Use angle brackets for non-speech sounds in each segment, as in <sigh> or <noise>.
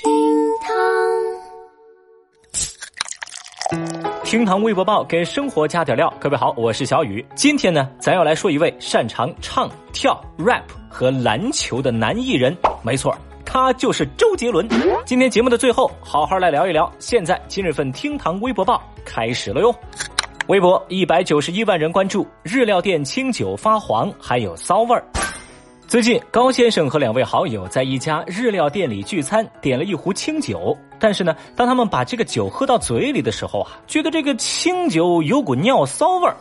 厅堂厅堂微博报给生活加点料，各位好，我是小雨。今天呢，咱要来说一位擅长唱、跳、rap 和篮球的男艺人，没错，他就是周杰伦。今天节目的最后，好好来聊一聊。现在今日份厅堂微博报开始了哟。微博一百九十一万人关注，日料店清酒发黄，还有骚味儿。最近，高先生和两位好友在一家日料店里聚餐，点了一壶清酒。但是呢，当他们把这个酒喝到嘴里的时候啊，觉得这个清酒有股尿骚味儿。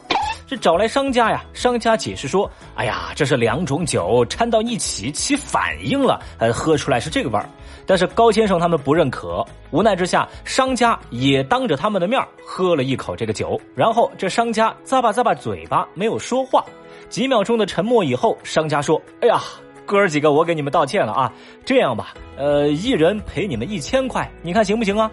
这找来商家呀，商家解释说：“哎呀，这是两种酒掺到一起起反应了，呃，喝出来是这个味儿。”但是高先生他们不认可，无奈之下，商家也当着他们的面喝了一口这个酒，然后这商家咂巴咂巴嘴巴，没有说话。几秒钟的沉默以后，商家说：“哎呀，哥儿几个，我给你们道歉了啊！这样吧，呃，一人赔你们一千块，你看行不行啊？”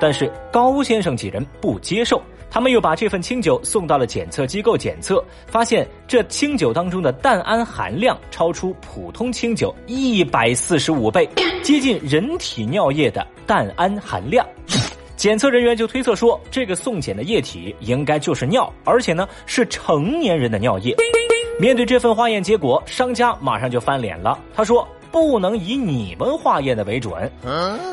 但是高先生几人不接受，他们又把这份清酒送到了检测机构检测，发现这清酒当中的氮胺含量超出普通清酒一百四十五倍，接近人体尿液的氮胺含量。检测人员就推测说，这个送检的液体应该就是尿，而且呢是成年人的尿液。面对这份化验结果，商家马上就翻脸了。他说：“不能以你们化验的为准。”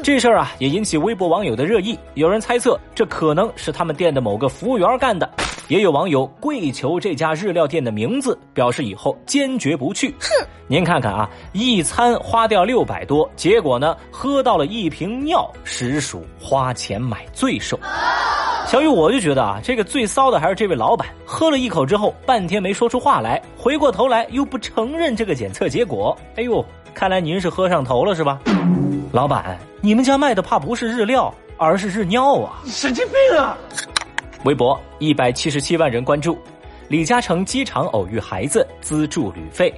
这事儿啊，也引起微博网友的热议。有人猜测，这可能是他们店的某个服务员干的；也有网友跪求这家日料店的名字，表示以后坚决不去。哼，您看看啊，一餐花掉六百多，结果呢，喝到了一瓶尿，实属花钱买罪受。小雨，我就觉得啊，这个最骚的还是这位老板，喝了一口之后，半天没说出话来，回过头来又不承认这个检测结果。哎呦，看来您是喝上头了是吧？老板，你们家卖的怕不是日料，而是日尿啊！神经病啊！微博一百七十七万人关注，李嘉诚机场偶遇孩子资助旅费。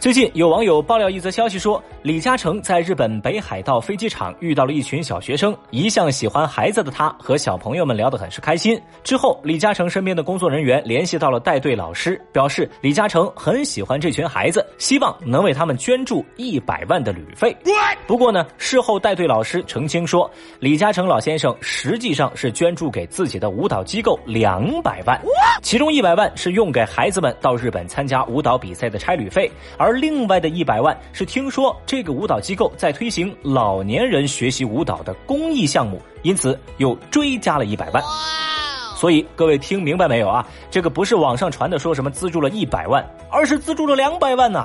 最近有网友爆料一则消息说，李嘉诚在日本北海道飞机场遇到了一群小学生。一向喜欢孩子的他和小朋友们聊得很是开心。之后，李嘉诚身边的工作人员联系到了带队老师，表示李嘉诚很喜欢这群孩子，希望能为他们捐助一百万的旅费。不过呢，事后带队老师澄清说，李嘉诚老先生实际上是捐助给自己的舞蹈机构两百万，其中一百万是用给孩子们到日本参加舞蹈比赛的差旅费，而。另外的一百万是听说这个舞蹈机构在推行老年人学习舞蹈的公益项目，因此又追加了一百万。所以各位听明白没有啊？这个不是网上传的说什么资助了一百万，而是资助了两百万呢！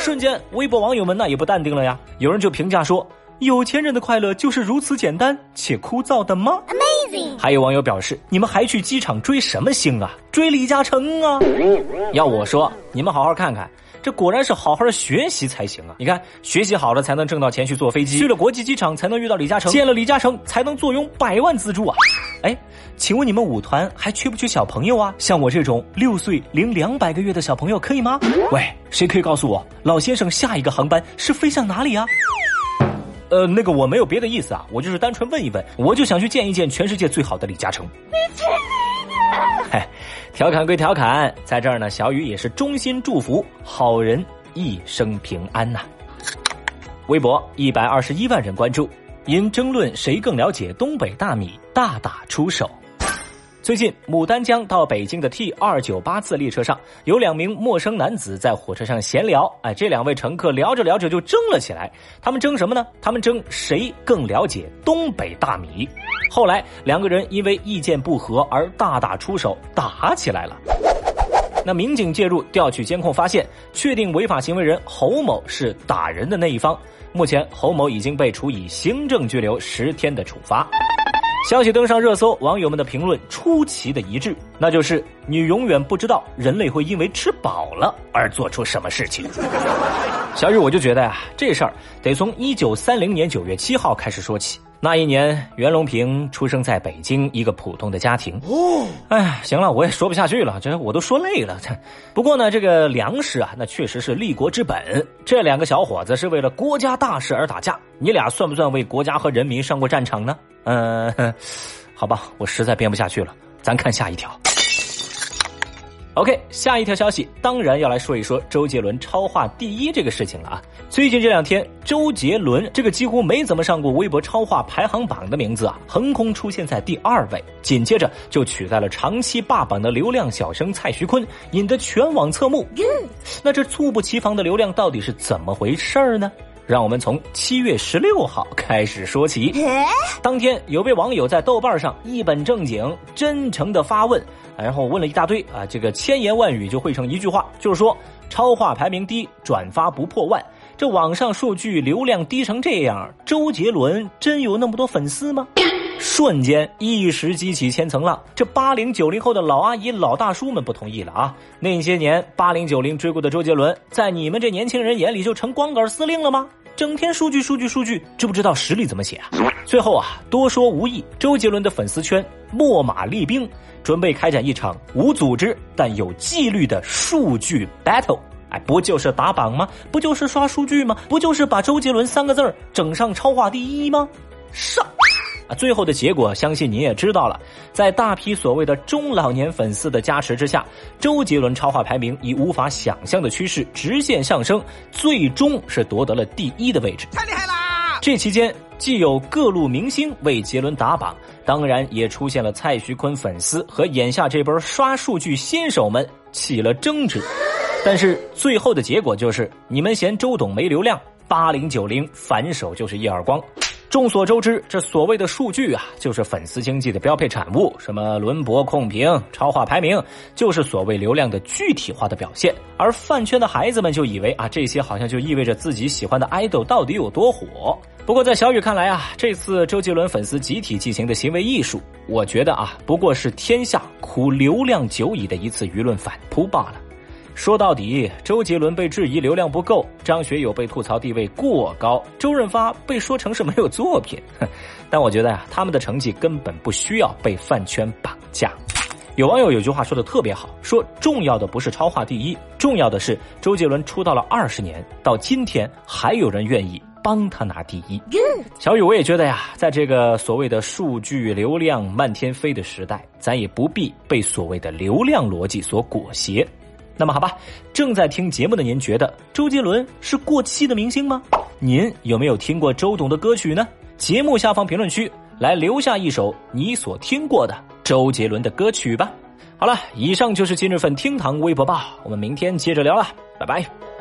瞬间，微博网友们那也不淡定了呀。有人就评价说：“有钱人的快乐就是如此简单且枯燥的吗？” Amazing。还有网友表示：“你们还去机场追什么星啊？追李嘉诚啊？”要我说，你们好好看看。这果然是好好的学习才行啊！你看，学习好了才能挣到钱去坐飞机，去了国际机场才能遇到李嘉诚，见了李嘉诚才能坐拥百万资助啊！哎，请问你们舞团还缺不缺小朋友啊？像我这种六岁零两百个月的小朋友可以吗？喂，谁可以告诉我，老先生下一个航班是飞向哪里啊？呃，那个我没有别的意思啊，我就是单纯问一问，我就想去见一见全世界最好的李嘉诚。你去你的！调侃归调侃，在这儿呢，小雨也是衷心祝福好人一生平安呐。微博一百二十一万人关注，因争论谁更了解东北大米，大打出手。最近，牡丹江到北京的 T 二九八次列车上，有两名陌生男子在火车上闲聊。哎，这两位乘客聊着聊着就争了起来。他们争什么呢？他们争谁更了解东北大米。后来，两个人因为意见不合而大打出手，打起来了。那民警介入调取监控，发现确定违法行为人侯某是打人的那一方。目前，侯某已经被处以行政拘留十天的处罚。消息登上热搜，网友们的评论出奇的一致，那就是你永远不知道人类会因为吃饱了而做出什么事情。小雨，我就觉得呀，这事儿得从一九三零年九月七号开始说起。那一年，袁隆平出生在北京一个普通的家庭。哦，哎，行了，我也说不下去了，这我都说累了。这不过呢，这个粮食啊，那确实是立国之本。这两个小伙子是为了国家大事而打架，你俩算不算为国家和人民上过战场呢？嗯，<laughs> 好吧，我实在编不下去了，咱看下一条。OK，下一条消息当然要来说一说周杰伦超话第一这个事情了啊！最近这两天，周杰伦这个几乎没怎么上过微博超话排行榜的名字啊，横空出现在第二位，紧接着就取代了长期霸榜的流量小生蔡徐坤，引得全网侧目。那这猝不及防的流量到底是怎么回事儿呢？让我们从七月十六号 <laughs> 开始说起。当天，有位网友在豆瓣上一本正经、真诚的发问。然后问了一大堆啊，这个千言万语就汇成一句话，就是说超话排名低，转发不破万，这网上数据流量低成这样，周杰伦真有那么多粉丝吗？<coughs> 瞬间一时激起千层浪，这八零九零后的老阿姨、老大叔们不同意了啊！那些年八零九零追过的周杰伦，在你们这年轻人眼里就成光杆司令了吗？整天数据数据数据，知不知道实力怎么写啊？最后啊，多说无益，周杰伦的粉丝圈秣马厉兵。准备开展一场无组织但有纪律的数据 battle，哎，不就是打榜吗？不就是刷数据吗？不就是把周杰伦三个字整上超话第一吗？上！啊，最后的结果相信你也知道了，在大批所谓的中老年粉丝的加持之下，周杰伦超话排名以无法想象的趋势直线上升，最终是夺得了第一的位置。太厉害啦！这期间。既有各路明星为杰伦打榜，当然也出现了蔡徐坤粉丝和眼下这波刷数据新手们起了争执。但是最后的结果就是，你们嫌周董没流量，八零九零反手就是一耳光。众所周知，这所谓的数据啊，就是粉丝经济的标配产物，什么轮播、控评、超话排名，就是所谓流量的具体化的表现。而饭圈的孩子们就以为啊，这些好像就意味着自己喜欢的爱豆到底有多火。不过，在小雨看来啊，这次周杰伦粉丝集体进行的行为艺术，我觉得啊，不过是天下苦流量久矣的一次舆论反扑罢了。说到底，周杰伦被质疑流量不够，张学友被吐槽地位过高，周润发被说成是没有作品。但我觉得啊，他们的成绩根本不需要被饭圈绑架。有网友有句话说的特别好，说重要的不是超话第一，重要的是周杰伦出道了二十年，到今天还有人愿意。帮他拿第一，小雨，我也觉得呀，在这个所谓的数据流量漫天飞的时代，咱也不必被所谓的流量逻辑所裹挟。那么好吧，正在听节目的您觉得周杰伦是过气的明星吗？您有没有听过周董的歌曲呢？节目下方评论区来留下一首你所听过的周杰伦的歌曲吧。好了，以上就是今日份厅堂微博报，我们明天接着聊了，拜拜。